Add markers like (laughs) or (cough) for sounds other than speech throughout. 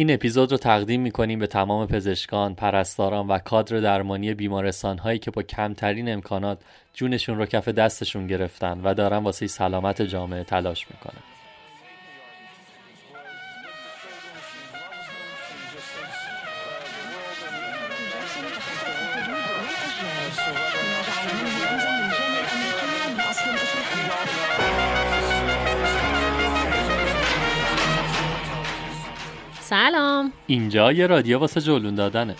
این اپیزود رو تقدیم می‌کنیم به تمام پزشکان، پرستاران و کادر درمانی بیمارستان هایی که با کمترین امکانات جونشون رو کف دستشون گرفتن و دارن واسه سلامت جامعه تلاش می‌کنن. سلام اینجا یه رادیو واسه جلون دادنه.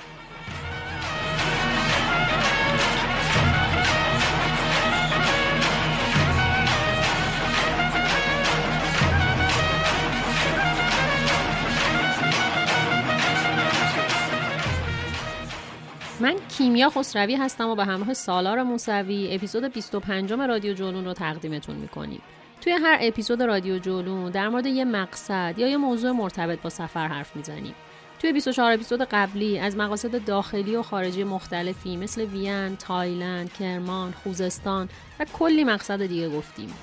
من کیمیا خسروی هستم و به همراه سالار موسوی اپیزود 25 رادیو جولون رو تقدیمتون می‌کنیم توی هر اپیزود رادیو جولون در مورد یه مقصد یا یه موضوع مرتبط با سفر حرف می‌زنیم توی 24 اپیزود قبلی از مقاصد داخلی و خارجی مختلفی مثل وین، تایلند، کرمان، خوزستان و کلی مقصد دیگه گفتیم.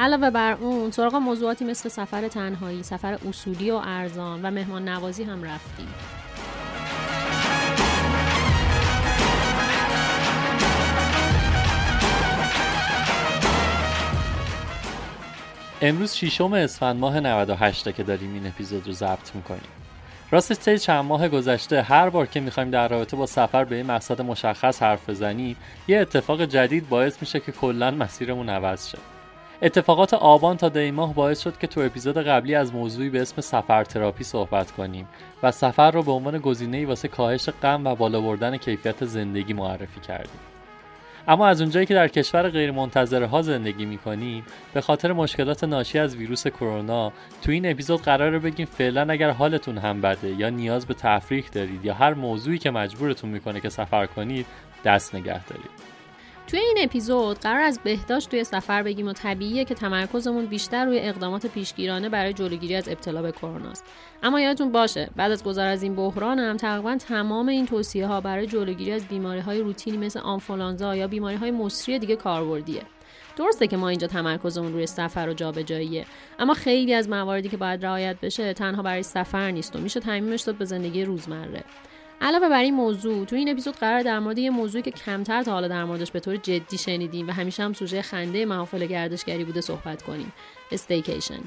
علاوه بر اون سراغ موضوعاتی مثل سفر تنهایی، سفر اصولی و ارزان و مهمان نوازی هم رفتیم. امروز ششم اسفند ماه 98 که داریم این اپیزود رو ضبط می‌کنیم. راستش طی چند ماه گذشته هر بار که می‌خوایم در رابطه با سفر به این مقصد مشخص حرف بزنیم یه اتفاق جدید باعث میشه که کلا مسیرمون عوض شه. اتفاقات آبان تا دی ماه باعث شد که تو اپیزود قبلی از موضوعی به اسم سفر تراپی صحبت کنیم و سفر رو به عنوان گزینه‌ای واسه کاهش غم و بالا بردن کیفیت زندگی معرفی کردیم. اما از اونجایی که در کشور غیرمنتظره ها زندگی می‌کنیم به خاطر مشکلات ناشی از ویروس کرونا تو این اپیزود قراره بگیم فعلا اگر حالتون هم بده یا نیاز به تفریح دارید یا هر موضوعی که مجبورتون می‌کنه که سفر کنید دست نگه دارید. توی این اپیزود قرار از بهداشت توی سفر بگیم و طبیعیه که تمرکزمون بیشتر روی اقدامات پیشگیرانه برای جلوگیری از ابتلا به کرونا است اما یادتون باشه بعد از گذر از این بحران هم تقریبا تمام این توصیه ها برای جلوگیری از بیماری های روتینی مثل آنفولانزا یا بیماری های مصری دیگه کاربردیه. درسته که ما اینجا تمرکزمون روی سفر و جابجاییه اما خیلی از مواردی که باید رعایت بشه تنها برای سفر نیست و میشه تعمیمش داد به زندگی روزمره. علاوه بر این موضوع تو این اپیزود قرار در مورد یه موضوعی که کمتر تا حالا در موردش به طور جدی شنیدیم و همیشه هم سوژه خنده محافل گردشگری بوده صحبت کنیم. استیکیشن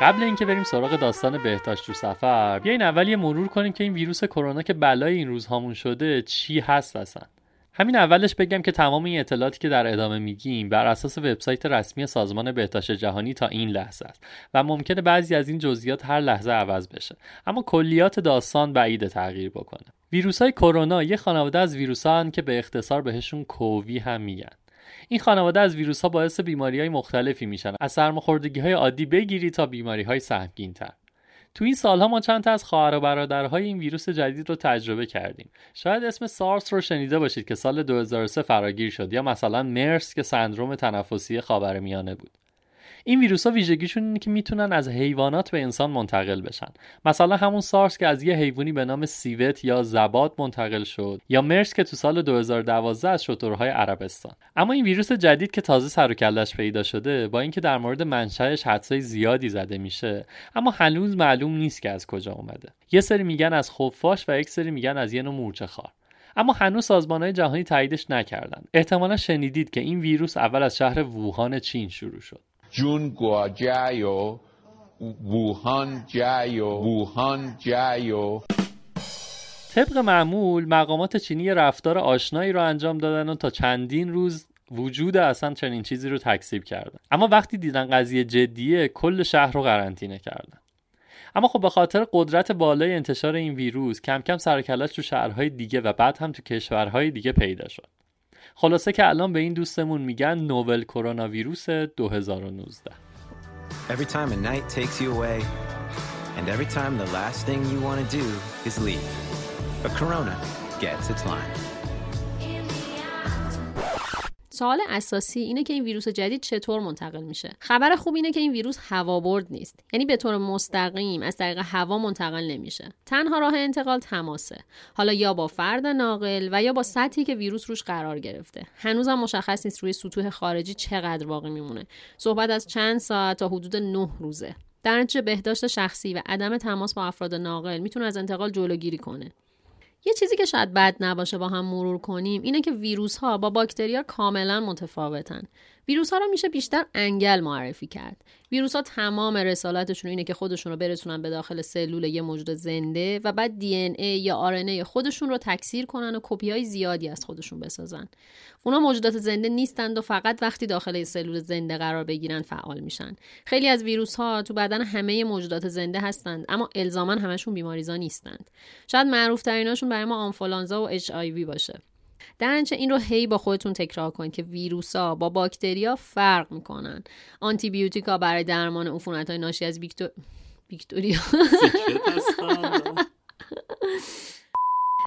قبل اینکه بریم سراغ داستان بهداشت تو سفر بیاین اول یه مرور کنیم که این ویروس کرونا که بلای این روزهامون شده چی هست اصلا. همین اولش بگم که تمام این اطلاعاتی که در ادامه میگیم بر اساس وبسایت رسمی سازمان بهداشت جهانی تا این لحظه است و ممکنه بعضی از این جزئیات هر لحظه عوض بشه. اما کلیات داستان بعید تغییر بکنه. ویروس های کرونا یه خانواده از ویروس که به اختصار بهشون کووی هم میگن. این خانواده از ویروس ها باعث بیماری های مختلفی میشن. از سرماخوردگی های عادی بگیری تا بیماری های سهمگین تر تو این سالها ما چند تا از خواهر و برادرهای این ویروس جدید رو تجربه کردیم. شاید اسم سارس رو شنیده باشید که سال 2003 فراگیر شد یا مثلا مرس که سندروم تنفسی خاورمیانه بود. این ویروس ها ویژگیشون اینه که می‌تونن از حیوانات به انسان منتقل بشن. مثلا همون سارس که از یه حیوانی به نام سیوت یا زباد منتقل شد یا مرس که تو سال 2012 از شترهای عربستان. اما این ویروس جدید که تازه سر و کلش پیدا شده با اینکه در مورد منشأش حدسای زیادی زده میشه اما هنوز معلوم نیست که از کجا اومده. یه سری میگن از خفاش و یک سری میگن از یه نوع مورچه خار. اما هنوز سازمان های جهانی تاییدش نکردن. احتمالا شنیدید که این ویروس اول از شهر ووهان چین شروع شد. 中国加油，武汉加油，武汉加油。 طبق معمول مقامات چینی یه رفتار آشنایی رو انجام دادن و تا چندین روز وجود اصلا چنین چیزی رو تکذیب کردن اما وقتی دیدن قضیه جدیه کل شهر رو قرنطینه کردن اما خب به خاطر قدرت بالای انتشار این ویروس کم کم سرکلش تو شهرهای دیگه و بعد هم تو کشورهای دیگه پیدا شد خلاصه که الان به این دوستمون میگن نوول کرونا ویروس 2019 Every time a night takes you away, and every time the last thing you want to do is leave. But Corona gets its line. سوال اساسی اینه که این ویروس جدید چطور منتقل میشه. خبر خوب اینه که این ویروس هوابرد نیست. یعنی به طور مستقیم از طریق هوا منتقل نمیشه. تنها راه انتقال تماسه. حالا یا با فرد ناقل و یا با سطحی که ویروس روش قرار گرفته. هنوزم مشخص نیست روی سطوح خارجی چقدر باقی میمونه. صحبت از چند ساعت تا حدود نه روزه. در نتیجه بهداشت شخصی و عدم تماس با افراد ناقل می‌تونه از انتقال جلوگیری کنه. یه چیزی که شاید بد نباشه با هم مرور کنیم اینه که ویروس ها با باکتریا کاملا متفاوتن. ویروس ها رو میشه بیشتر انگل معرفی کرد. ویروس ها تمام رسالتشون اینه که خودشون رو برسونن به داخل سلول یه موجود زنده و بعد دی ای یا آر ای خودشون رو تکثیر کنن و کپی های زیادی از خودشون بسازن. اونا موجودات زنده نیستند و فقط وقتی داخل سلول زنده قرار بگیرن فعال میشن. خیلی از ویروس ها تو بدن همه موجودات زنده هستند اما الزاما همشون بیماریزا نیستند. شاید معروف تریناشون برای ما آنفولانزا و اچ باشه. در نتیجه این رو هی با خودتون تکرار کنید که ویروس ها با باکتریا فرق می‌کنن. آنتی بیوتیکا برای درمان عفونت های ناشی از بیکتو... بیکتوریا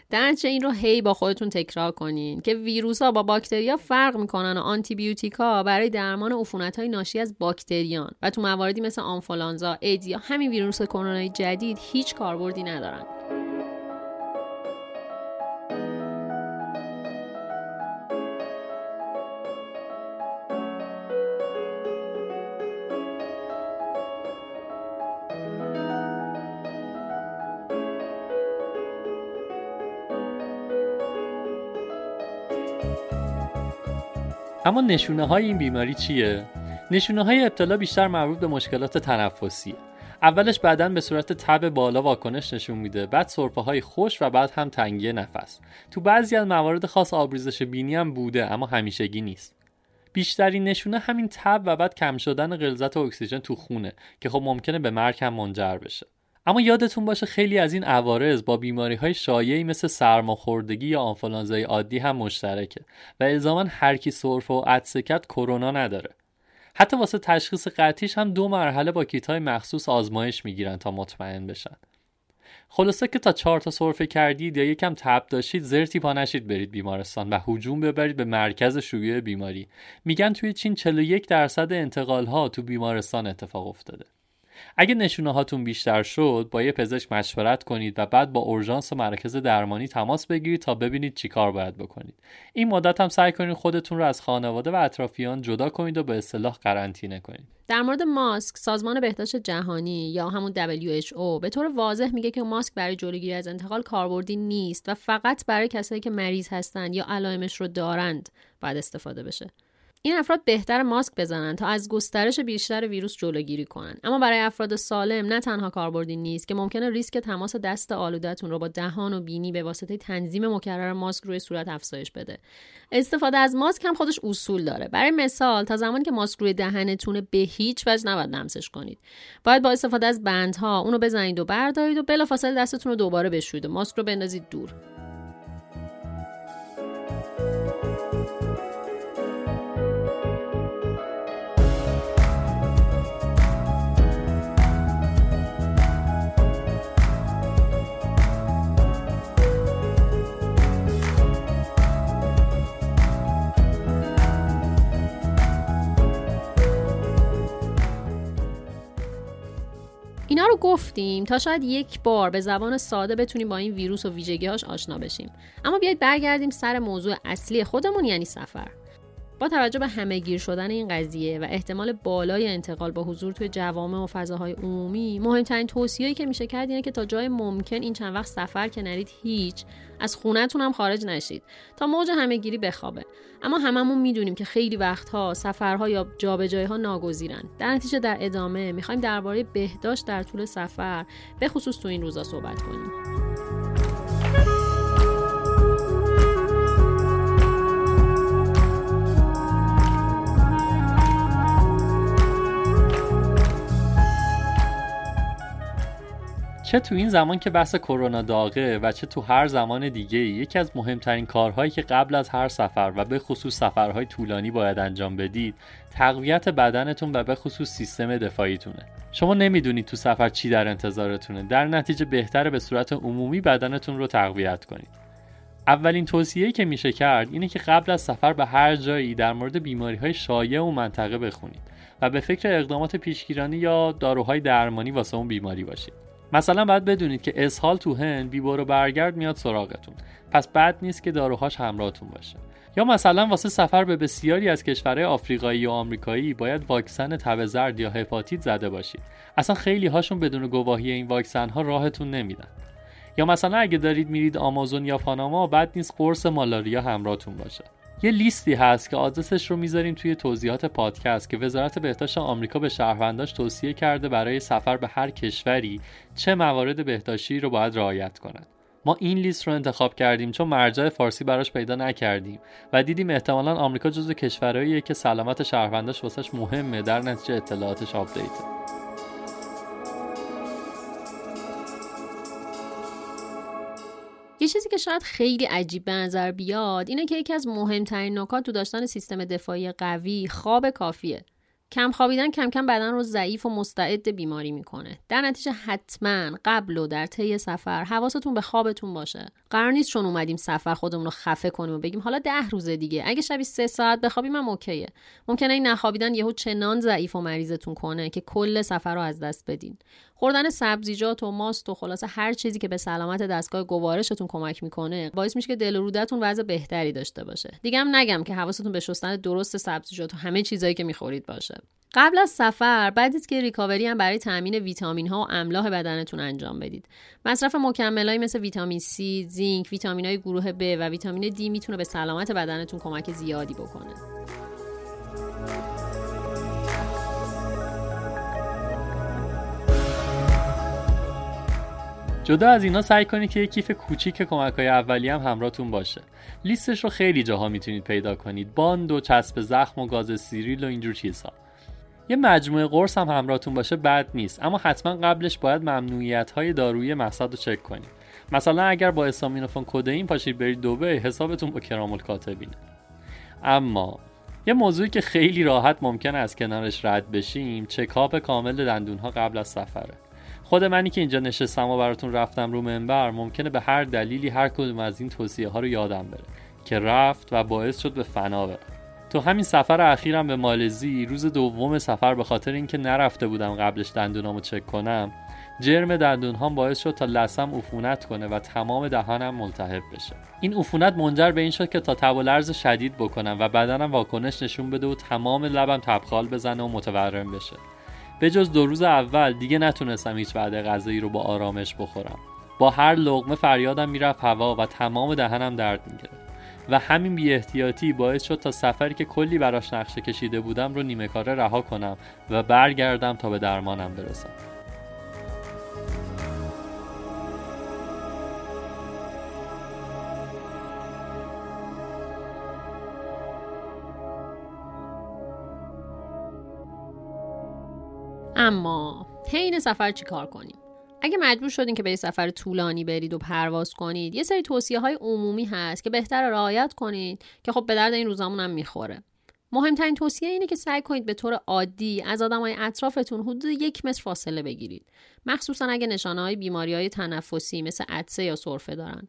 در نتیجه این رو هی با خودتون تکرار کنین که ویروس ها با باکتریا فرق می‌کنن و آنتی بیوتیکا برای درمان عفونت های ناشی از باکتریان. و تو مواردی مثل آنفولانزا، ایدز یا همین ویروس کرونای جدید هیچ کاربردی ندارن. اما نشونه های این بیماری چیه؟ نشونه های ابتلا بیشتر مربوط به مشکلات تنفسیه. اولش بدن به صورت تب بالا واکنش نشون میده بعد سرفه های خوش و بعد هم تنگی نفس تو بعضی از موارد خاص آبریزش بینی هم بوده اما همیشگی نیست بیشترین نشونه همین تب و بعد کم شدن غلظت اکسیژن تو خونه که خب ممکنه به مرگ هم منجر بشه اما یادتون باشه خیلی از این عوارض با بیماری های شایعی مثل سرماخوردگی یا آنفولانزای عادی هم مشترکه و الزاما هر کی سرفه و عطسه کرد کرونا نداره. حتی واسه تشخیص قطعیش هم دو مرحله با کیت های مخصوص آزمایش می‌گیرن تا مطمئن بشن. خلاصه که تا چهار تا سرفه کردید یا یکم تب داشتید زرتی پا نشید برید بیمارستان و هجوم ببرید به مرکز شیوع بیماری. میگن توی چین 41 درصد انتقال ها تو بیمارستان اتفاق افتاده. اگه نشونه هاتون بیشتر شد با یه پزشک مشورت کنید و بعد با اورژانس و مرکز درمانی تماس بگیرید تا ببینید چیکار باید بکنید. این مدت هم سعی کنید خودتون رو از خانواده و اطرافیان جدا کنید و به اصطلاح قرنطینه کنید. در مورد ماسک سازمان بهداشت جهانی یا همون WHO به طور واضح میگه که ماسک برای جلوگیری از انتقال کاربردی نیست و فقط برای کسایی که مریض هستند یا علائمش رو دارند باید استفاده بشه. این افراد بهتر ماسک بزنن تا از گسترش بیشتر ویروس جلوگیری کنن. اما برای افراد سالم نه تنها کاربردی نیست که ممکنه ریسک تماس دست آلودتون رو با دهان و بینی به واسطه تنظیم مکرر ماسک روی صورت افزایش بده. استفاده از ماسک هم خودش اصول داره. برای مثال تا زمانی که ماسک روی دهنتونه به هیچ وجه نباید لمسش کنید. باید با استفاده از بندها اونو بزنید و بردارید و بلافاصله دستتون رو دوباره بشورید و ماسک رو بندازید دور. رو گفتیم تا شاید یک بار به زبان ساده بتونیم با این ویروس و ویژگیهاش آشنا بشیم. اما بیایید برگردیم سر موضوع اصلی خودمون یعنی سفر. با توجه به همه گیر شدن این قضیه و احتمال بالای انتقال با حضور توی جوامع و فضاهای عمومی مهمترین توصیه‌ای که میشه کرد اینه که تا جای ممکن این چند وقت سفر که نرید هیچ از خونتون هم خارج نشید تا موج همهگیری بخوابه. اما هممون می‌دونیم که خیلی وقتها سفرها یا جابجایی‌ها ناگزیرن. در نتیجه در ادامه می‌خوایم درباره بهداشت در طول سفر به خصوص تو این روزا صحبت کنیم. چه تو این زمان که بحث کرونا داغه و چه تو هر زمان دیگه یکی از مهمترین کارهایی که قبل از هر سفر و به خصوص سفرهای طولانی باید انجام بدید تقویت بدنتون و به خصوص سیستم دفاعیتونه. شما نمی‌دونید تو سفر چی در انتظارتونه. در نتیجه بهتره به صورت عمومی بدنتون رو تقویت کنید. اولین توصیه‌ای که میشه کرد اینه که قبل از سفر به هر جایی در مورد بیماری های شایع و منطقه بخونید و به فکر اقدامات پیشگیرانی یا داروهای درمانی واسه اون بیماری باشید. مثلا باید بدونید که اسهال تو هند بی برو برگرد میاد سراغتون. پس بد نیست که داروهاش همراهتون باشه. یا مثلا واسه سفر به بسیاری از کشورهای آفریقایی و آمریکایی باید واکسن تب زرد یا هپاتیت زده باشید. اصلا خیلی هاشون بدون گواهی این واکسن ها راهتون نمیدن یا مثلا اگه دارید میرید آمازون یا پاناما بد نیست قرص مالاریا همراهتون باشه. یه لیستی هست که آدرسش رو می‌ذاریم توی توضیحات پادکست که وزارت بهداشت آمریکا به شهرونداش توصیه کرده برای سفر به هر کشوری چه موارد بهداشتی رو باید رعایت کنند. ما این لیست رو انتخاب کردیم چون مرجع فارسی براش پیدا نکردیم و دیدیم احتمالا آمریکا جزو کشورهاییه که سلامت شهرونداش واسش مهمه در نتیجه اطلاعاتش آپدیته. یه چیزی که شاید خیلی عجیب به نظر بیاد اینه که یکی از مهمترین نکات تو داشتن سیستم دفاعی قوی خواب کافیه. کم خوابیدن کم کم بدن رو ضعیف و مستعد بیماری می‌کنه. در نتیجه حتما قبل و در طی سفر حواستون به خوابتون باشه. قرار نیست چون اومدیم سفر خودمون رو خفه کنیم و بگیم حالا ده روزه دیگه. اگه شبی سه ساعت بخوابیم هم اوکیه. ممکنه این نخوابیدن یهو چنان ضعیف و مریضتون کنه که کل سفر رو از دست بدین. خوردن سبزیجات و ماست و خلاصه هر چیزی که به سلامت دستگاه گوارشتون کمک می‌کنه باعث میشه که دل و رودتون وضع بهتری داشته باشه. دیگه هم نگم که حواستون به شستن درست سبزیجات و همه چیزایی که می‌خورید باشه. قبل از سفر بعد که ریکاوری هم برای تامین ویتامین ها و املاح بدنتون انجام بدید. مصرف مکملایی مثل ویتامین C، زینک، ویتامین های گروه B و ویتامین D می‌تونه به سلامت بدنتون کمک زیادی بکنه. جدا از اینا سعی کنید که یک کیف کوچیک کمک های اولی هم همراهتون باشه. لیستش رو خیلی جاها می‌تونید پیدا کنید. باند و چسب زخم و گاز استریل و اینجور چیزها. یه مجموعه قرص هم همراهتون باشه بد نیست. اما حتما قبلش باید ممنوعیت های دارویی مقصد رو چک کنید. مثلا اگر با استامینوفون کدئین پاشید برید دبی حسابتون با کرام‌الکاتبینه. اما یه موضوعی که خیلی راحت ممکن از کنارش رد بشیم چکاپ کامل دندون ها قبل از سفره. خود منی که اینجا نشستم و براتون رفتم رو منبر ممکنه به هر دلیلی هر کدوم از این توصیه ها رو یادم بره که رفت و باعث شد به فنا بره تو همین سفر اخیرم به مالزی روز دوم سفر به خاطر اینکه نرفته بودم قبلش دندونامو چک کنم جرم دندون هم باعث شد تا لسم عفونت کنه و تمام دهانم ملتهب بشه. این عفونت منجر به این شد که تا تب و لرز شدید بکنم و بدنم واکنش نشون بده و تمام لبم تبخال بزنه و متورم بشه. به جز دو روز اول دیگه نتونستم هیچ وعده غذایی رو با آرامش بخورم. با هر لغمه فریادم می‌رفت هوا و تمام دهنم درد می‌گرفت و همین بی احتیاطی باعث شد تا سفری که کلی براش نقشه کشیده بودم رو نیمه کاره رها کنم و برگردم تا به درمانم برسم. اما حین سفر چی کار کنیم؟ اگه مجبور شدین که به سفر طولانی برید و پرواز کنید یه سری توصیه های عمومی هست که بهتر رعایت کنید که خب به درد این روزامون هم می‌خوره. مهمترین توصیه اینه که سعی کنید به طور عادی از آدمای اطرافتون حدود یک متر فاصله بگیرید. مخصوصا اگه نشانه های بیماری های تنفسی مثل عطسه یا سرفه دارن.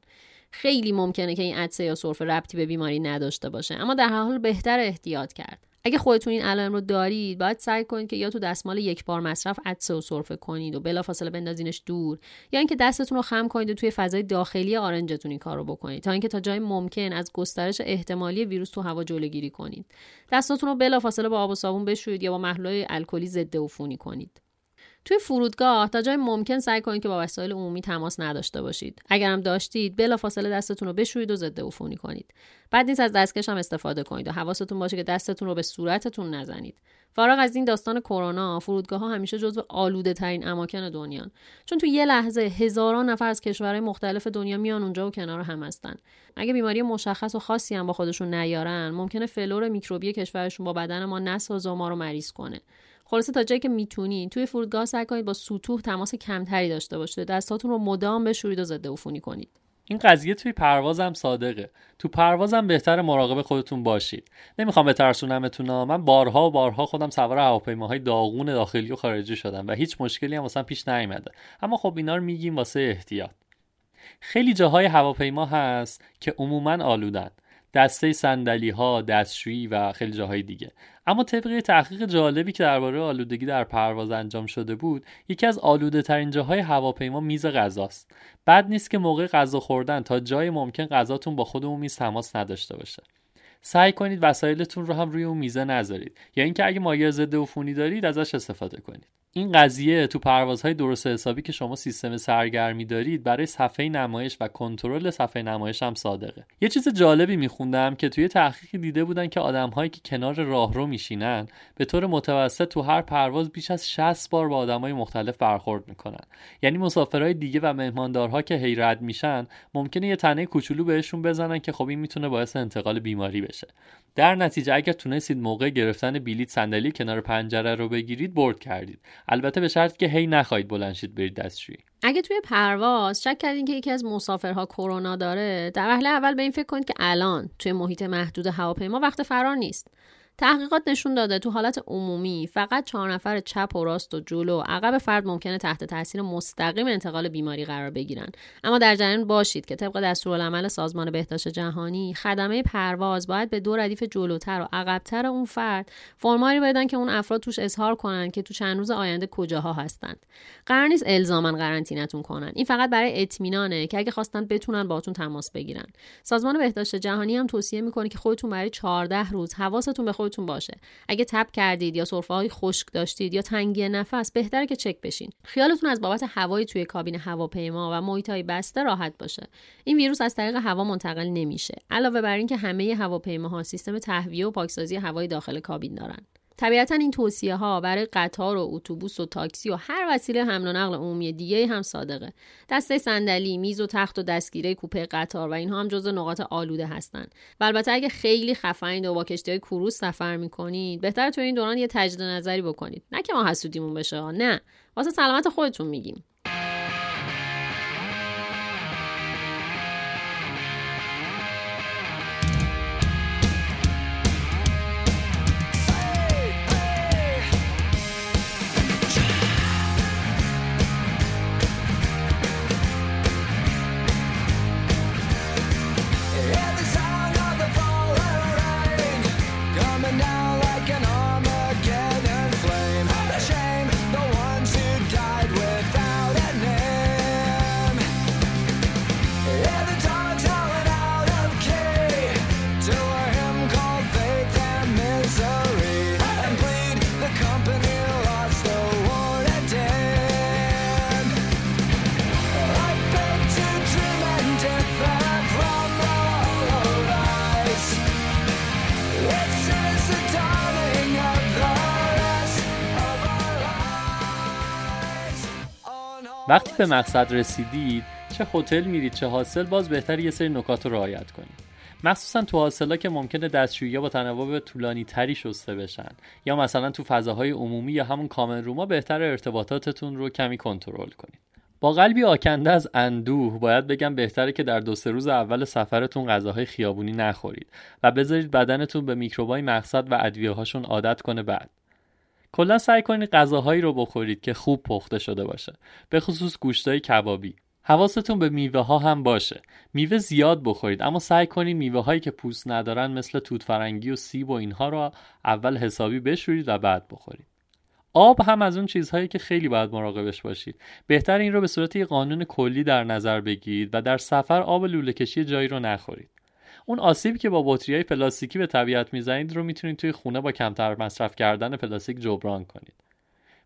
خیلی ممکنه که این عطسه یا سرفه ربطی به بیماری نداشته باشه اما در حال بهتر احتیاط کرد. اگه خودتون این علائم رو دارید باید سعی کنید که یا تو دستمال یک بار مصرف عدسه و سرفه کنید و بلافاصله بندازینش دور. یا اینکه دستتون رو خم کنید و توی فضای داخلی آرنجتون این کار رو بکنید تا اینکه تا جای ممکن از گسترش احتمالی ویروس تو هوا جلوگیری کنید. دستاتون رو بلافاصله با آب و صابون بشویید یا با محلول الکلی ضد عفونی کنید. توی فرودگاه تا جای ممکن سعی کنید که با وسایل عمومی تماس نداشته باشید. اگرم داشتید بلافاصله دستتون رو بشویید و ضد عفونی کنید. بعد نیست از دستکش هم استفاده کنید و حواستون باشه که دستتون رو به صورتتون نزنید. فارغ از این داستان کرونا فرودگاه ها همیشه جزو آلوده ترین اماکن دنیان. چون تو یه لحظه هزاران نفر از کشورهای مختلف دنیا میان اونجا و کنار هم هستن. اگه بیماری مشخص و خاصی هم با خودشون نیارن ممکنه فلور میکروبی کشورشون با بدن ما نسازه و ما رو مریض کنه. خلاصه تا جایی که می‌تونید توی فرودگاه سعی کنید با سطوح تماس کمتری داشته باشید دستاتون رو مدام بشورید و ضد عفونی کنید. این قضیه توی پروازم صادقه. تو پروازم بهتر مراقب خودتون باشید. نمی‌خوام بترسونمتون من بارها و بارها خودم سوار هواپیماهای داغون داخلی و خارجی شدم و هیچ مشکلی هم واسم پیش نیومده. اما خب اینا رو میگیم واسه احتیاط. خیلی جاهای هواپیما هست که عموما آلودن. دسته صندلی ها دستشویی و خیلی جاهای دیگه. اما طبق تحقیق جالبی که درباره آلودگی در پرواز انجام شده بود یکی از آلوده ترین جاهای هواپیما میز غذاست. بد نیست که موقع غذا خوردن تا جای ممکن غذاتون با خودمون میز تماس نداشته باشه. سعی کنید وسایلتون رو هم روی اون میزه نذارید یا اینکه اگه مایع ضد عفونی دارید ازش استفاده کنید. این قضیه تو پروازهای درست حسابی که شما سیستم سرگرمی دارید برای صفحه نمایش و کنترل صفحه نمایش هم صادقه. یه چیز جالبی میخوندم که توی تحقیقی دیده بودن که آدمهایی که کنار راهرو میشینن به طور متوسط تو هر پرواز بیش از 60 بار با آدمای مختلف برخورد می‌کنن. یعنی مسافرهای دیگه و مهماندارها که هی رد میشن ممکنه یه تنه کوچولو بهشون بزنن که خب این می‌تونه باعث انتقال بیماری بشه. در نتیجه اگر تونستید موقع گرفتن بلیط صندلی کنار پنجره رو بگیرید برد کردید. البته به شرط که هی نخواهید بلنشید برید دستشویی. اگه توی پرواز شک کردین که یکی از مسافرها کرونا داره در وهله اول به این فکر کنید که الان توی محیط محدود هواپیما وقت فرار نیست. تحقیقات نشون داده تو حالت عمومی فقط چهار نفر چپ و راست و جلو و عقب فرد ممکنه تحت تاثیر مستقیم انتقال بیماری قرار بگیرن. اما در جریان باشید که طبق دستورالعمل سازمان بهداشت جهانی خدمه پرواز باید به دو ردیف جلوتر و عقبتر اون فرد فرماری بدن که اون افراد توش اظهار کنن که تو چند روز آینده کجاها هستند. قرار نیست الزاما قرنطینتون کنن. این فقط برای اطمینانه که اگه خواستن بتونن باهاتون تماس بگیرن. سازمان بهداشت جهانی هم توصیه می‌کنه که خودتون برای 14 روز حواستون به خودتون باشه. اگه تب کردید یا سرفه های خشک داشتید یا تنگی نفس بهتره که چک بشین. خیالتون از بابت هوای توی کابین هواپیما و محیط های بسته راحت باشه. این ویروس از طریق هوا منتقل نمیشه. علاوه بر اینکه همه هواپیماها سیستم تهویه و پاکسازی هوای داخل کابین دارن. طبیعتا این توصیه ها برای قطار و اتوبوس و تاکسی و هر وسیله حمل و نقل عمومی دیگه هم صادقه. دسته صندلی میز و تخت و دستگیره کوپه قطار و اینها هم جزو نقاط آلوده هستند و البته اگه خیلی خفنید و با کشتی های کروز سفر می‌کنید بهتر تو این دوران یه تجدید نظری بکنید. نه که ما حسودیمون بشه نه. واسه سلامت خودتون میگیم. وقتی به مقصد رسیدید چه هتل میرید چه حاصل باز بهتر یه سری نکات رو رعایت کنید. مخصوصا تو حاصلا که ممکنه دستشویی با تناوب طولانی تری شسته بشن یا مثلا تو فضاهای عمومی یا همون کامن روما بهتر ارتباطاتتون رو کمی کنترل کنید. با قلبی آکنده از اندوه باید بگم بهتره که در دو سه روز اول سفرتون غذاهای خیابونی نخورید و بذارید بدنتون به میکروبای مقصد و ادویه هاشون عادت کنه بعد. کلا سعی کنید غذاهایی رو بخورید که خوب پخته شده باشه. به خصوص گوشتای کبابی. حواستون به میوه ها هم باشه. میوه زیاد بخورید اما سعی کنید میوه هایی که پوست ندارن مثل توت فرنگی و سیب و اینها رو اول حسابی بشورید و بعد بخورید. آب هم از اون چیزهایی که خیلی باید مراقبش باشید. بهتر این رو به صورت یک قانون کلی در نظر بگیرید و در سفر آب لوله کشی جایی رو نخورید. اون آسیبی که با بطری های پلاستیکی به طبیعت می‌زنید رو می‌تونید توی خونه با کمتر مصرف کردن پلاستیک جبران کنید.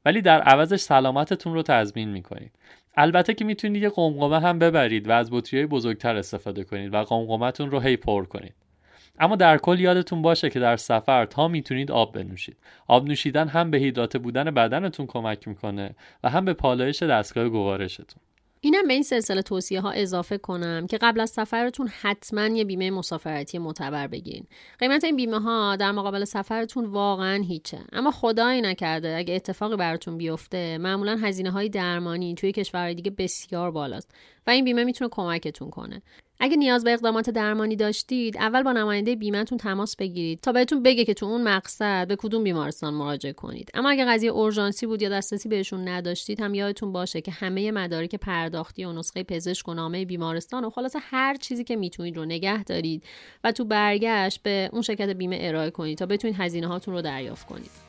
ولی در عوضش سلامتتون رو تضمین می‌کنید. البته که می‌تونید یه قمقمه هم ببرید و از بطری بزرگتر استفاده کنید و قمقمتون رو هی پر کنید. اما در کل یادتون باشه که در سفر تا می‌تونید آب بنوشید. آب نوشیدن هم به هیدراته بودن بدنتون کمک می‌کنه و هم به پالایش دستگاه گوارشتون. اینم به این سلسله توصیه ها اضافه کنم که قبل از سفرتون حتما یه بیمه مسافرتی معتبر بگیرین قیمت این بیمه ها در مقابل سفرتون واقعا هیچه. اما خدایی نکرده اگه اتفاقی براتون بیفته معمولا هزینه های درمانی توی کشورهای دیگه بسیار بالاست. و این بیمه می‌تونه کمکتون کنه. اگه نیاز به اقدامات درمانی داشتید اول با نماینده بیمهتون تماس بگیرید تا بهتون بگه که تو اون مقصد به کدوم بیمارستان مراجعه کنید. اما اگه قضیه اورژانسی بود یا دسترسی بهشون نداشتید هم یادتون باشه که همه مدارک پرداختی و نسخه پزشک و نامه بیمارستان و خلاصه هر چیزی که می‌تونید رو نگه دارید و تو برگشت به اون شرکت بیمه ارائه کنید تا بتونید هزینه هاتون رو دریافت کنید.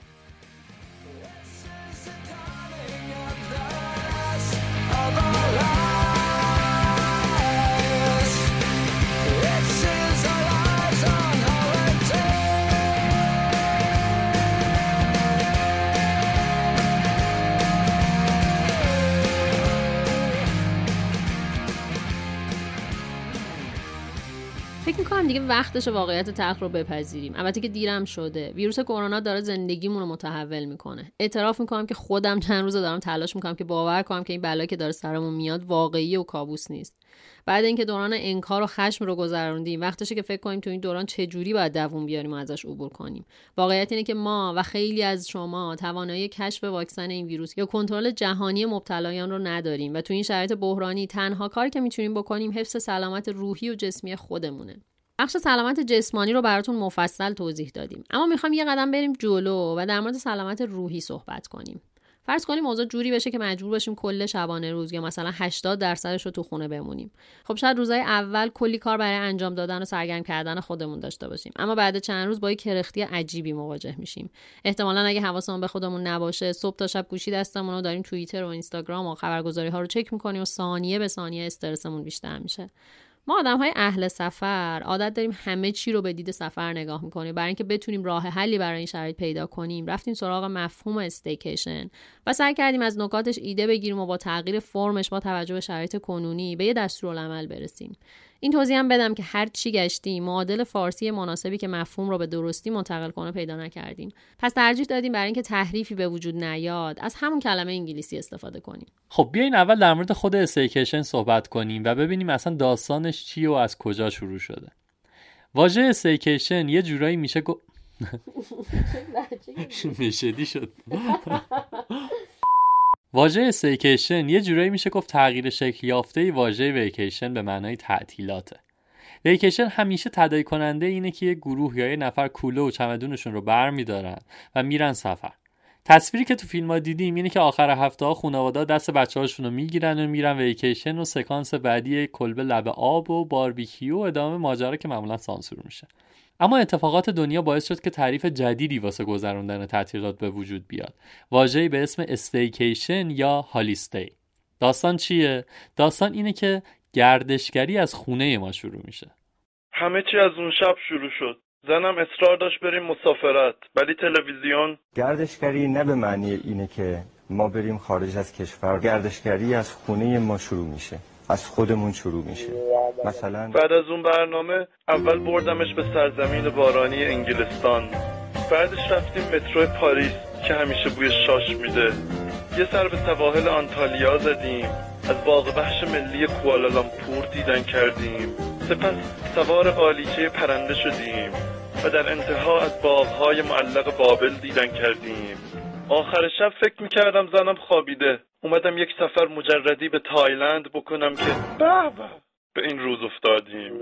می‌کنم. دیگه وقتش واقعیت تلخ رو بپذیریم. البته که دیرم شده. ویروس کرونا داره زندگیمون رو متحول می‌کنه. اعتراف می‌کنم که خودم چند روزه دارم تلاش می‌کنم که باور کنم که این بلایی که داره سرمون میاد واقعی و کابوس نیست. بعد اینکه دوران انکار و خشم رو گذروندیم وقتشه که فکر کنیم تو این دوران چه جوری باید دووم بیاریم و ازش عبور کنیم. واقعیت اینه که ما و خیلی از شما توانایی کشف واکسن این ویروس یا کنترل جهانی مبتلایان رو نداریم و تو این شرایط بحرانی تنها کاری که می‌تونیم بکنیم حفظ سلامت روحی و جسمی خودمونه. بخش سلامت جسمانی رو براتون مفصل توضیح دادیم. اما می‌خوام یه قدم بریم جلو و در مورد سلامت روحی صحبت کنیم. فرض کنیم موضوع جوری بشه که مجبور باشیم کل شبانه روز یا مثلا 80 درصدش رو تو خونه بمونیم. خب شاید روزهای اول کلی کار برای انجام دادن و سرگرم کردن خودمون داشته باشیم. اما بعد چند روز با یک کرختی عجیبی مواجه میشیم. احتمالا اگه حواسمون به خودمون نباشه صبح تا شب گوشی دستمون رو داریم توییتر و اینستاگرام و خبرگزاری ها رو چک می‌کنیم و ثانیه به ثانیه استرسمون بیشتر میشه. ما آدم های اهل سفر عادت داریم همه چی رو به دید سفر نگاه می‌کنیم. برای اینکه بتونیم راه حلی برای این شرایط پیدا کنیم رفتیم سراغ مفهوم استیکیشن و سعی کردیم از نکاتش ایده بگیریم و با تغییر فرمش با توجه به شرایط کنونی به یه دستورالعمل برسیم. این توضیح هم بدم که هر چی گشتیم معادل فارسی مناسبی که مفهوم رو به درستی منتقل کنه پیدا نکردیم. پس ترجیح دادیم برای اینکه تحریفی به وجود نیاد از همون کلمه انگلیسی استفاده کنیم. خب بیاین اول در مورد خود استیکیشن صحبت کنیم و ببینیم اصلا داستانش چیه و از کجا شروع شده. واژه استیکیشن یه جورایی میشه. نشدی (laughs) (laughs) شد. (laughs) واژه استیکیشن یه جورایی میشه گفت تغییر شکل یافته واژه ویکیشن به معنای تعطیلاته. ویکیشن همیشه تدایی کننده اینه که یه گروه یا یه نفر کوله و چمدونشون رو بر میدارن و میرن سفر. تصویری که تو فیلم ها دیدیم اینه که آخر هفته ها خانواده دست بچه هاشون رو می‌گیرن و میرن ویکیشن و سکانس بعدی کلبه لب آب و باربیکیو و ادامه ماجرا که معمولا سانسور میشه. اما اتفاقات دنیا باعث شد که تعریف جدیدی واسه گذراندن تعطیلات به وجود بیاد. واژه‌ای به اسم استیکیشن یا هالیستی داستان چیه؟ داستان اینه که گردشگری از خونه ما شروع میشه. همه چی از اون شب شروع شد. زنم اصرار داشت بریم مسافرت ولی تلویزیون گردشگری نه به معنی اینه که ما بریم خارج از کشور. گردشگری از خونه ما شروع میشه. از خودمون شروع میشه. مثلا بعد از اون برنامه اول بردمش به سرزمین بارانی انگلستان. بعدش رفتیم مترو پاریس که همیشه بوی شاش میده. یه سر به سواحل آنتالیا زدیم. از باغ وحش ملی کوالالامپور دیدن کردیم. سپس سوار قالیچه پرنده شدیم و در انتها از باغهای معلق بابل دیدن کردیم. آخر شب فکر می‌کردم زنم خوابیده. اومدم یک سفر مجردی به تایلند بکنم که به به این روز افتادیم.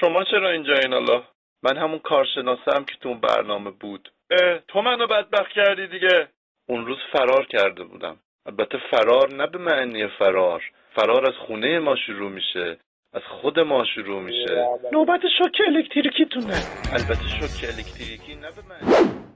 شما چرا اینجا این الله؟ من همون کارشناسم که تو اون برنامه بود. اه تو منو بدبخت کردی دیگه. اون روز فرار کرده بودم. البته فرار نه به معنی فرار. فرار از خونه ما شروع میشه. از خود ما شروع میشه. نوبت شوک الکتریکیتونه البته شوک الکتریکی نه به معنی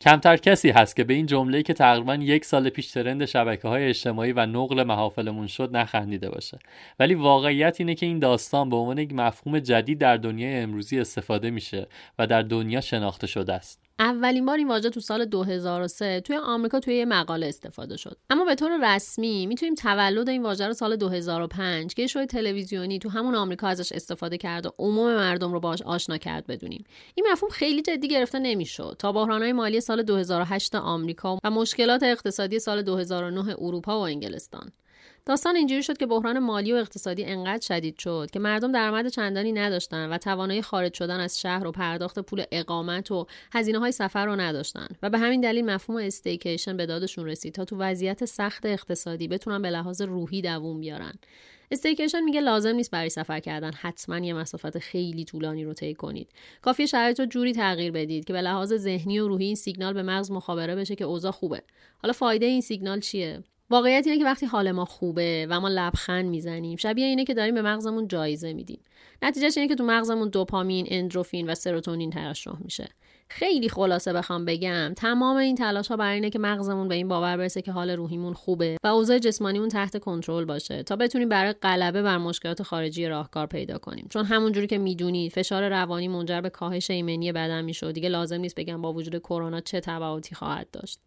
کمتر کسی هست که به این جمله که تقریبا یک سال پیش ترند شبکه های اجتماعی و نقل محافلمون شد نخندیده باشه. ولی واقعیت اینه که این داستان به عنوان یک مفهوم جدید در دنیای امروزی استفاده میشه و در دنیا شناخته شده است. اولین بار این واژه تو سال 2003 توی آمریکا توی یه مقاله استفاده شد. اما به طور رسمی می‌تونیم تولد این واژه رو سال 2005 که شوی تلویزیونی تو همون آمریکا ازش استفاده کرد و عموم مردم رو باش آشنا کرد بدونیم. این مفهوم خیلی جدی گرفته نمی‌شد. تا بحرانهای مالی سال 2008 آمریکا و مشکلات اقتصادی سال 2009 اروپا و انگلستان. داستان اینجوری شد که بحران مالی و اقتصادی انقدر شدید شد که مردم درآمد چندانی نداشتن و توانایی خارج شدن از شهر و پرداخت پول اقامت و هزینه های سفر رو نداشتن و به همین دلیل مفهوم استیکیشن به دادشون رسید تا تو وضعیت سخت اقتصادی بتونن به لحاظ روحی دووم بیارن. استیکیشن میگه لازم نیست برای سفر کردن حتما یه مسافت خیلی طولانی رو طی کنید. کافی شرایط رو جوری تغییر بدید که به لحاظ ذهنی و روحی این سیگنال به مغز مخابره بشه که اوضاع خوبه. حالا فایده این سیگنال چیه؟ واقعیت اینه که وقتی حال ما خوبه و ما لبخند می‌زنیم شبیه اینه که داریم به مغزمون جایزه میدیم. نتیجهش اینه که تو مغزمون دوپامین اندروفین و سروتونین ترشح میشه. خیلی خلاصه بخوام بگم تمام این تلاش ها برای اینه که مغزمون به این باور برسه که حال روحیمون خوبه و اوضاع جسمانیمون تحت کنترل باشه تا بتونیم برای غلبه بر مشکلات خارجی راهکار پیدا کنیم. چون همونجوری که می‌دونید فشار روانی منجر به کاهش ایمنی بدن میشه دیگه لازم نیست بگم با وجود کرونا چه تبعاتی خواهد داشت.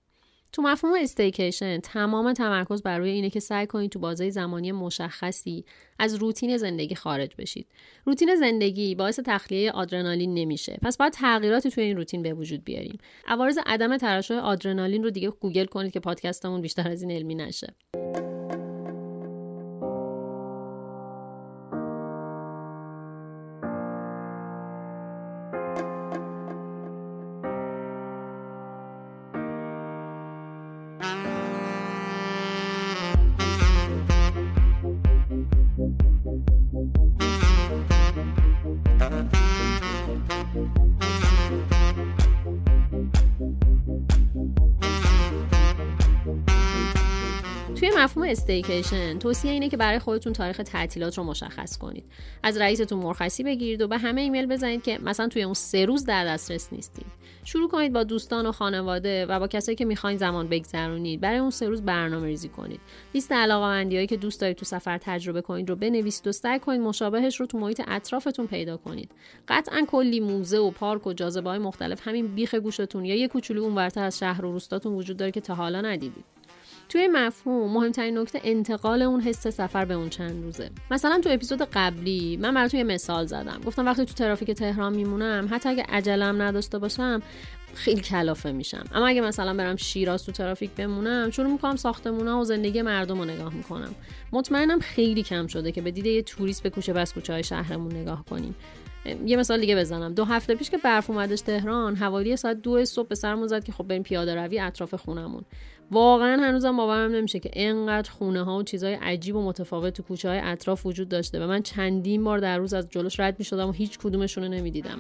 تو مفهوم استیکیشن تمام تمرکز بر روی اینه که سعی کنید تو بازه زمانی مشخصی از روتین زندگی خارج بشید. روتین زندگی باعث تخلیه آدرنالین نمیشه. پس باید تغییراتی توی این روتین به وجود بیاریم. عوارض عدم ترشح آدرنالین رو دیگه گوگل کنید که پادکستمون بیشتر از این علمی نشه. استیکیشن توصیه اینه که برای خودتون تاریخ تعطیلات رو مشخص کنید. از رئیستون مرخصی بگیرید و به همه ایمیل بزنید که مثلا توی اون سه روز در دسترس نیستید. شروع کنید با دوستان و خانواده و با کسایی که می‌خواین زمان بگذرونید. برای اون سه روز برنامه ریزی کنید. لیست علاقه که دوست دارید تو سفر تجربه کنید رو بنویسید و سعی کنید مشابهش رو تو محیط اطرافتون پیدا کنید. قطعا کلی موزه و پارک و جاذبه های مختلف همین بیخ گوشتون یا یه کوچولو اونورتر از شهر و روستاتون وجود داره که تا حالا ندیدید. توی مفهوم مهمترین نکته انتقال اون حس سفر به اون چند روزه. مثلا تو اپیزود قبلی من براتون یه مثال زدم. گفتم وقتی تو ترافیک تهران میمونم حتی اگه عجلم نداشته باشم خیلی کلافه میشم. اما اگه مثلا برم شیراز تو ترافیک بمونم شروع می‌کنم ساختمونا و زندگی مردم رو نگاه می‌کنم. مطمئنم خیلی کم شده که به دیده یه توریست به کوچه بس کوچه های شهرمون نگاه کنیم. یه مثال دیگه بزنم. دو هفته پیش که برف اومدش تهران حوالی ساعت دو صبح به سرمون زد که خب بریم پیاده روی اطراف خونمون. واقعا هنوزم باورم نمیشه که انقدر خونه ها و چیزهای عجیب و متفاوت تو کوچه های اطراف وجود داشته و من چندین بار در روز از جلوش رد می شدم و هیچ کدومشون رو نمی‌دیدم.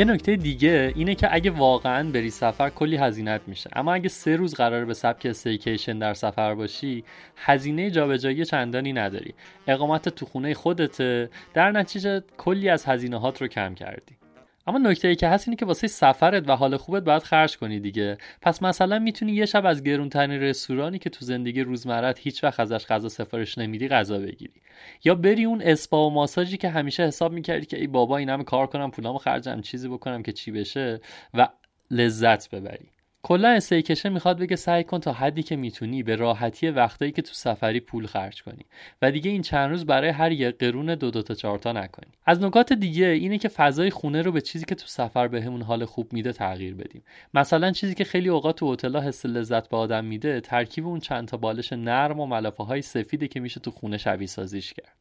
یه نکته دیگه اینه که اگه واقعا بری سفر کلی هزینت میشه. اما اگه سه روز قرار به سبک استیکیشن در سفر باشی هزینه جابجایی چندانی نداری. اقامت تو خونه خودته. در نتیجه کلی از هزینه هات رو کم کردی. اما نکته ای که هست اینه که واسه سفرت و حال خوبت باید خرج کنی دیگه. پس مثلا می‌تونی یه شب از گرونترین رستورانی که تو زندگی روزمرت هیچ وقت ازش غذا سفارش نمیدی غذا بگیری. یا بری اون اسپا و ماساژی که همیشه حساب می‌کردی که ای بابا این همه کار کنم پولامو خرجم چیزی بکنم که چی بشه و لذت ببری. کلا staycation می‌خواد بگه سعی کن تا حدی که می‌تونی به راحتی وقتایی که تو سفری پول خرج کنی. و دیگه این چند روز برای هر یه قرون دو دو تا چهار تا نکنی. از نکات دیگه اینه که فضای خونه رو به چیزی که تو سفر بهمون حال خوب میده تغییر بدیم. مثلا چیزی که خیلی اوقات تو هتل‌ها حس لذت به آدم میده ترکیب اون چند تا بالش نرم و ملافه های سفیده که میشه تو خونه شبیه سازیش کرد.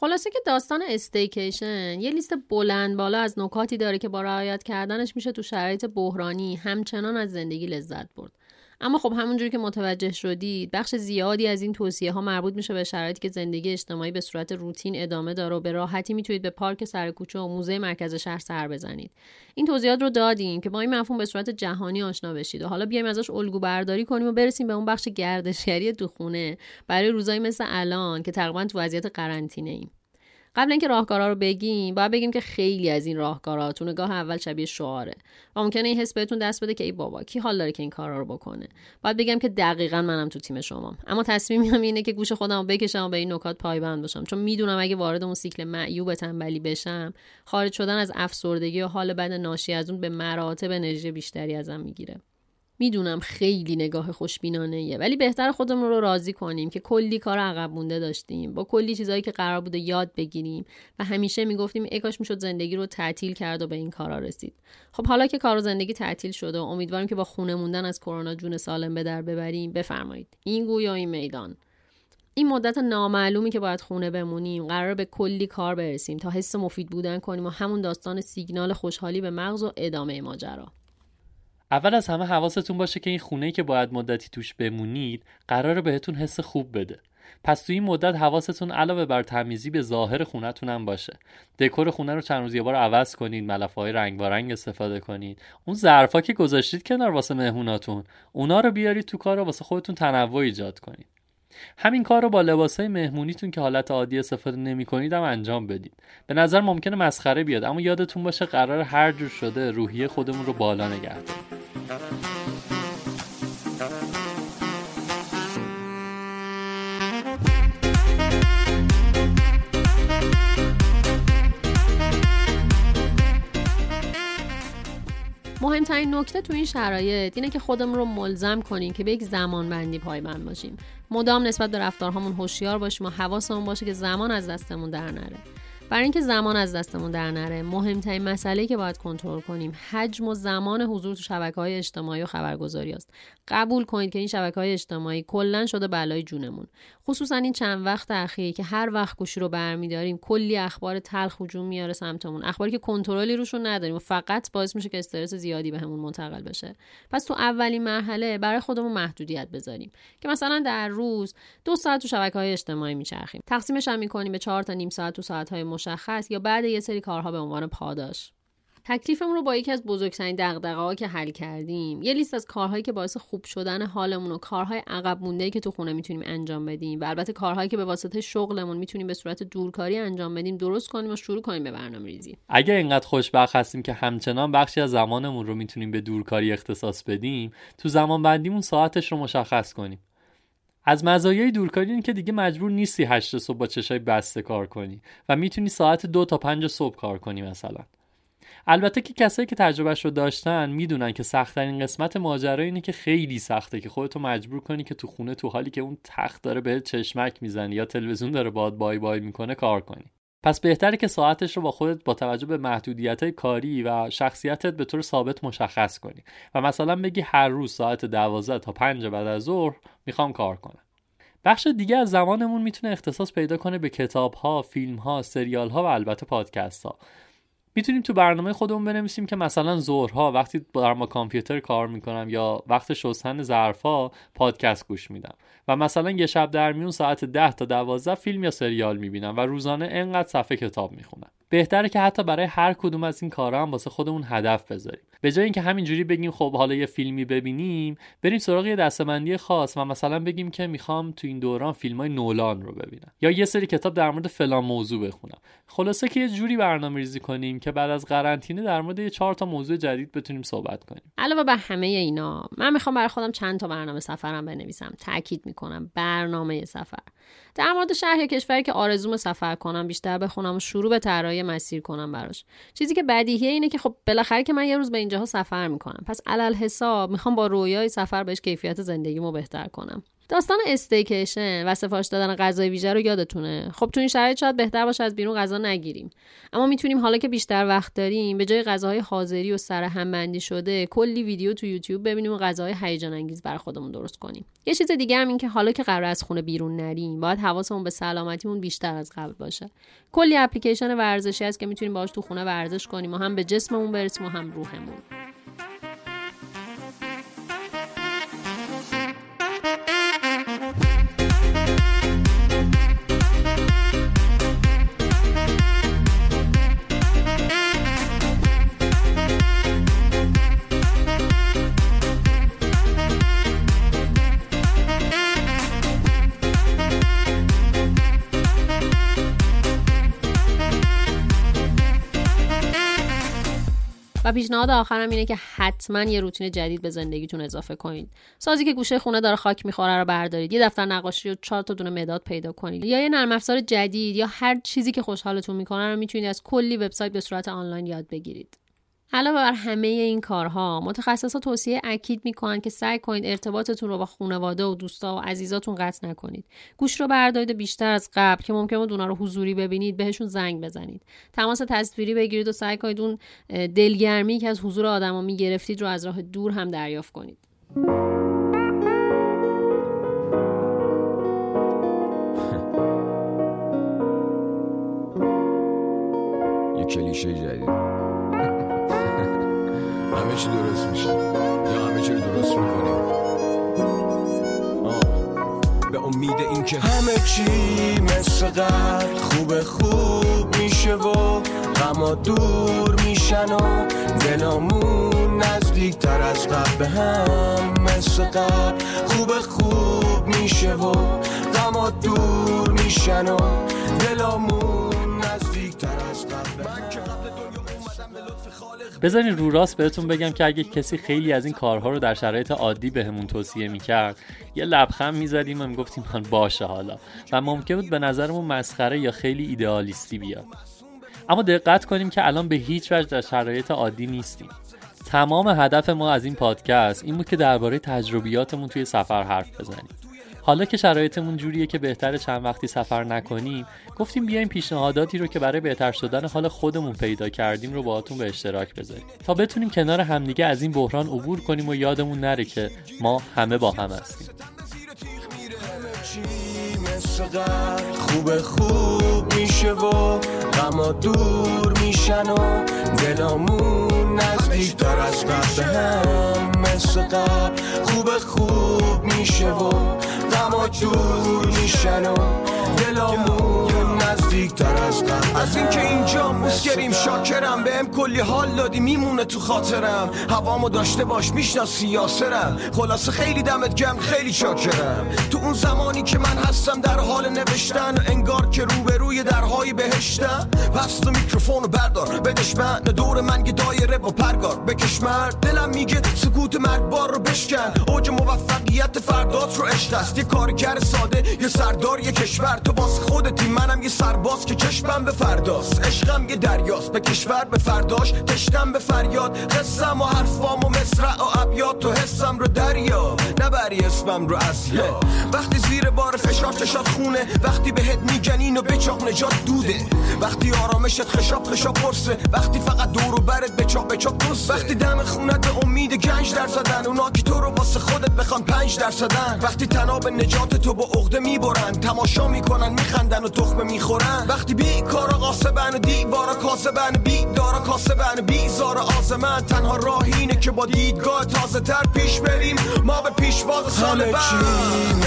خلاصه که داستان staycation یه لیست بلند بالا از نکاتی داره که با رعایت کردنش میشه تو شرایط بحرانی همچنان از زندگی لذت برد. اما خب همونجوری که متوجه شدید بخش زیادی از این توصیه ها مربوط میشه به شرایطی که زندگی اجتماعی به صورت روتین ادامه داره و به راحتی می‌تونید به پارک سر کوچه و موزه مرکز شهر سر بزنید. این توضیحات رو دادیم که با این مفهوم به صورت جهانی آشنا بشید و حالا بیایم ازش الگو برداری کنیم و برسیم به اون بخش گردشگری تو خونه برای روزایی مثل الان که تقریبا تو وضعیت قرنطینه ایم قبل اینکه راهکارا رو بگیم باید بگیم که خیلی از این راهکارا تو نگاه اول شبیه شعاره. و ممکنه این حس بهتون دست بده که ای بابا کی حال داره که این کارا رو بکنه؟ باید بگم که دقیقا منم تو تیم شمام اما تصمیمم اینه که گوش خودم رو بکشم و به این نکات پایبند باشم. چون می‌دونم اگه وارد اون سیکل معیوب تنبلی بشم خارج شدن از افسردگی و حال بد ناشی از اون به مراتب انرژی بیشتری ازم می‌گیره. می‌دونم خیلی نگاه خوشبینانه ولی بهتر خودمون رو راضی کنیم که کلی کار عقب مونده داشتیم با کلی چیزایی که قرار بوده یاد بگیریم و همیشه می‌گفتیم ای کاش می‌شد زندگی رو تعطیل کرد و به این کارا رسید. خب حالا که کار و زندگی تعطیل شده و امیدواریم که با خونه موندن از کرونا جون سالم به در ببریم. بفرمایید این گویا این میدان؟ این مدت نامعلومی که باید خونه بمونیم قرار به کلی کار برسیم تا حس مفید بودن کنیم و همون داستان سیگنال خوشحالی به مغز و ادامه ماجرا. اول از همه حواستون باشه که این خونه که باید مدتی توش بمونید قراره بهتون حس خوب بده. پس تو این مدت حواستون علاوه بر تمیزی به ظاهر خونتون هم باشه. دکور خونه رو چند روز یه بار عوض کنید ملافه های رنگ رنگ استفاده کنید. اون ظرفا که گذاشتید کنار واسه مهموناتون اونا رو بیارید تو کار رو واسه خودتون تنوع ایجاد کنید. همین کار رو با لباسای مهمونیتون که حالت عادی استفاده نمی کنید هم انجام بدید. به نظر ممکنه مسخره بیاد اما یادتون باشه قرار هر جور شده روحیه خودمون رو بالا نگه داریم. مهمترین نکته تو این شرایط اینه که خودمون رو ملزم کنیم که به یک زمان بندی پایبند باشیم. مدام نسبت به رفتارهامون هوشیار باشیم و حواسمون باشه که زمان از دستمون در نره. برای اینکه زمان از دستمون در نره مهمترین مسئله که باید کنترل کنیم حجم و زمان حضور تو شبکه های اجتماعی و خبرگزاری است. قبول کنید که این شبکه های اجتماعی کلا شده بلای جونمون. خصوصا این چند وقت اخیر که هر وقت گوشی رو برمیداریم کلی اخبار تلخ هجوم میاره سمتمون. اخباری که کنترلی روشون نداریم و فقط باعث میشه که استرس زیادی بهمون منتقل بشه. پس تو اولین مرحله برای خودمون محدودیت بذاریم که مثلا در روز دو ساعت تو شبکه های اجتماعی میچرخیم. تقسیمش هم می‌کنیم به چهار تا نیم ساعت تو ساعت های مشخص یا بعد یه سری کارها به عنوان پاداش. تکلیفمون رو با یکی از بزرگترین دغدغه ها که حل کردیم. یه لیست از کارهایی که باعث خوب شدن حالمون و کارهای عقب مونده که تو خونه می‌تونیم انجام بدیم. و البته کارهایی که به واسطه شغلمون می‌تونیم به صورت دورکاری انجام بدیم درست کنیم و شروع کنیم به برنامه ریزی. اگه اینقدر خوشبخت هستیم که همچنان بخشی از زمانمون رو می‌تونیم به دورکاری اختصاص بدیم تو زمان بندیمون ساعتش رو مشخص کنیم. از مزایای دورکاری این که دیگه مجبور نیستی هشت صبح با چشای بسته کار کنی و می‌تونی ساعت دو تا پنج صبح کار کنی مثلا. البته که کسایی که تجربهش رو داشتن می‌دونن که سختترین قسمت ماجرا اینه که خیلی سخته که خودتو مجبور کنی که تو خونه تو حالی که اون تخت داره بهت چشمک می‌زنی یا تلویزیون داره باد بای بای می‌کنه کار کنی پس بهتره که ساعتش رو با خودت با توجه به محدودیت کاری و شخصیتت به طور ثابت مشخص کنی و مثلا بگی هر روز ساعت 12 تا 5 بعد از ظهر می‌خوام کار کنم بخش دیگه از زمانمون می‌تونه اختصاص پیدا کنه به کتاب ها، فیلم ها، سریال ها و البته پادکست ها. می‌تونیم تو برنامه خودمون بنویسیم که مثلا ظهرها وقتی دارم با کامپیوتر کار می‌کنم یا وقت شستن ظرفها پادکست گوش میدم. و مثلا یه شب در میون ساعت 10 تا 12 فیلم یا سریال می‌بینم و روزانه انقدر صفحه کتاب می‌خونم. بهتره که حتی برای هر کدوم از این کارا هم واسه خودمون هدف بذاریم. به جای اینکه همینجوری بگیم خب حالا یه فیلمی ببینیم بریم سراغ یه دستبندی خاص و مثلا بگیم که می‌خوام تو این دوران فیلم های نولان رو ببینم. یا یه سری کتاب در مورد فلان موضوع بخونم. خلاصه که یه جوری برنامه ریزی کنیم که بعد از قرنطینه در مورد یه چهار تا موضوع جدید بتونیم صحبت کنیم. علاوه بر همه اینا من می‌خوام برای خودم چند تا برنامه سفرم بنویسم. تاکید می‌کنم برنامه سفر. در مورد شهر یا کشوری که آرزوم سفر کنم بیشتر بخونم و شروع به طراحی مسیر کنم براش. چیزی که بدیهیه اینه که خب بالاخره که من یه روز به اینجاها سفر می‌کنم. پس علل حساب می‌خوام با رویای سفر بهش کیفیت زندگیمو بهتر کنم. داستان استیکیشن و سفارش دادن غذای ویژه رو یادتونه؟ خب تو این شرایط شاید بهتر باشه از بیرون غذا نگیریم. اما می‌تونیم حالا که بیشتر وقت داریم به جای غذاهای حاضری و سر هم بندی شده کلی ویدیو تو یوتیوب ببینیم و غذاهای هیجان انگیز برای خودمون درست کنیم. یه چیز دیگه هم این که حالا که قرار از خونه بیرون نریم باید حواسمون به سلامتیمون بیشتر از قبل باشه. کلی اپلیکیشن ورزشی هست که می‌تونیم باهاش تو خونه ورزش کنیم و هم به جسممون برسیم و هم روحمون. و پیشنهاد آخرم اینه که حتما یه روتین جدید به زندگیتون اضافه کنید. سازی که گوشه خونه داره خاک می‌خوره رو بردارید. یه دفتر نقاشی و چهار تا دونه مداد پیدا کنید. یا یه نرم افزار جدید یا هر چیزی که خوشحالتون می‌کنه رو می‌تونید از کلی وبسایت به صورت آنلاین یاد بگیرید. علاوه بر همه این کارها متخصصا توصیه اکید می‌کنن که سعی کنید ارتباطتون رو با خانواده و دوستا و عزیزاتون قطع نکنید. گوش رو بردارید بیشتر از قبل که ممکنه اونا رو حضوری ببینید بهشون زنگ بزنید. تماس تصویری بگیرید و سعی کنید اون دلگرمی که از حضور آدما می‌گرفتید رو از راه دور هم دریافت کنید. (laughs) کلیشه جدید. چی درست میشه. یا همه چی درست می‌کنیم به امید اینکه همه چی مثل قبل خوب خوب میشه و غما دور میشن و دلامون نزدیکتر از قبل به هم مثل قبل خوب خوب میشه و غما دور میشن و دلامون نزدیکتر از قبل من که بذارین رو راست بهتون بگم که اگه کسی خیلی از این کارها رو در شرایط عادی بهمون توصیه می‌کرد یه لبخند می‌زدیم و می‌گفتیم من باشه حالا. و ممکن بود به نظرمون مسخره یا خیلی ایدئالیستی بیاد. اما دقت کنیم که الان به هیچ وجه در شرایط عادی نیستیم. تمام هدف ما از این پادکست این بود که درباره تجربیاتمون توی سفر حرف بزنیم. حالا که شرایطمون جوریه که بهتر چند وقتی سفر نکنیم گفتیم بیایم پیشنهاداتی رو که برای بهتر شدن حال خودمون پیدا کردیم رو باهاتون به اشتراک بذاریم. تا بتونیم کنار همدیگه از این بحران عبور کنیم و یادمون نره که ما همه با هم هستیم. خوب خوب میشه و دور میشن و دلامون نزدیکتر از قبل به هم. مثل خوب خوب میشه غما دور میشن و دلامون نزدیکتر از قبل. از اینکه اینجا مسکریم شاکرم. بهم کلی حال دادی میمونه تو خاطرم. هوامو داشته باش می‌شناسی یاسرم. خلاصه خیلی دمت گرم خیلی شاکرم. تو اون زمانی که من هستم در حال نوشتن انگار که روبروی درهای بهشتم. پس تو میکروفون رو بردار بدش من دور من یه دایره با پرگار بکش مرد. دلم میگه سکوت مرگبار رو بشکن. اوج موفقیت فردات رو عشق است. یه کارگر ساده یه سردار یه کشور. تو واسه خودتی منم یه سرباز. که چشمم به فرداست. عشقم یه دریاست. به کشور به فرداش. تشتم به فریاد. قصم و حرفام و مصرع و ابیات تو حسم رو دریا. نبری اسمم رو اسیا وقتی زیر بار فشار چشات خونه. وقتی بهت میگن اینو بچاق نجات دوده. وقتی آرامشت خشاب خشاب قرصه وقتی فقط دور و برت بچاق بچاق قصه وقتی دم خونت امید گنج در زدن. اونا که تو رو واسه خودت بخوان پنج در زدن. وقتی تناب نجات تو با عقده می‌برن. تماشا می‌کنن میخندن و تخمه می‌خورن. وقتی بی کارا قاسبن و دیوارا کاسبن بی دارا کاسبن بی زار آزمن تنها راه اینه که با دیدگاه تازه تر پیش بریم. ما به پیشواز سال همه چی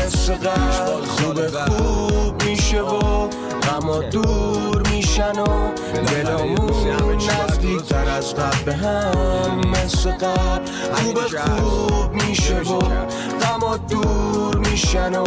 مثل قبل خوب خوب میشه و غما دور میشن و دلمون نزدیکتر از قبل به هم مثل قبل خوب خوب میشه و غما دور میشن و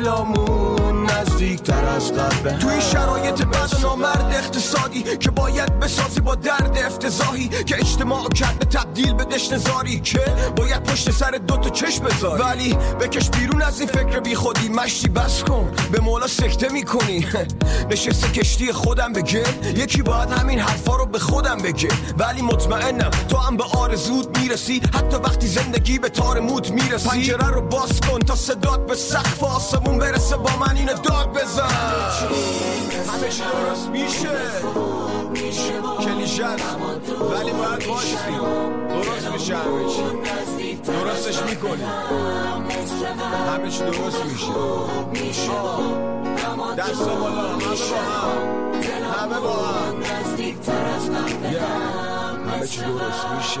دلمون نزدیکتر از قبل به هم توی شرایط بد و نامرد اقتصادی که باید بسازی با درد افتضاحی که اجتماع کرده تبدیل به دشنزاری که باید پشت سر دوتا چشم بذاری. ولی بکش بیرون از این فکر بی خودی. مشتی بس کن به مولا سکته می‌کنی. (laughs) نشسته کشتی خودم بگه. یکی باید همین حرفا رو به خودم بگه. ولی مطمئنم تو هم به آرزود می‌رسی. حتی وقتی زندگی به تار موت می‌رسی. پنجره رو باز کن تا صدات به سقف آسمون برسه با من اینو داد بزن. همه چی درست میشه. کلیشه ولی باید باشیم. درست میشه همه چی. درستش می‌کنی همه چی درست میشه. دست بالا. همه با هم. همه با هم. همه چی درست میشه.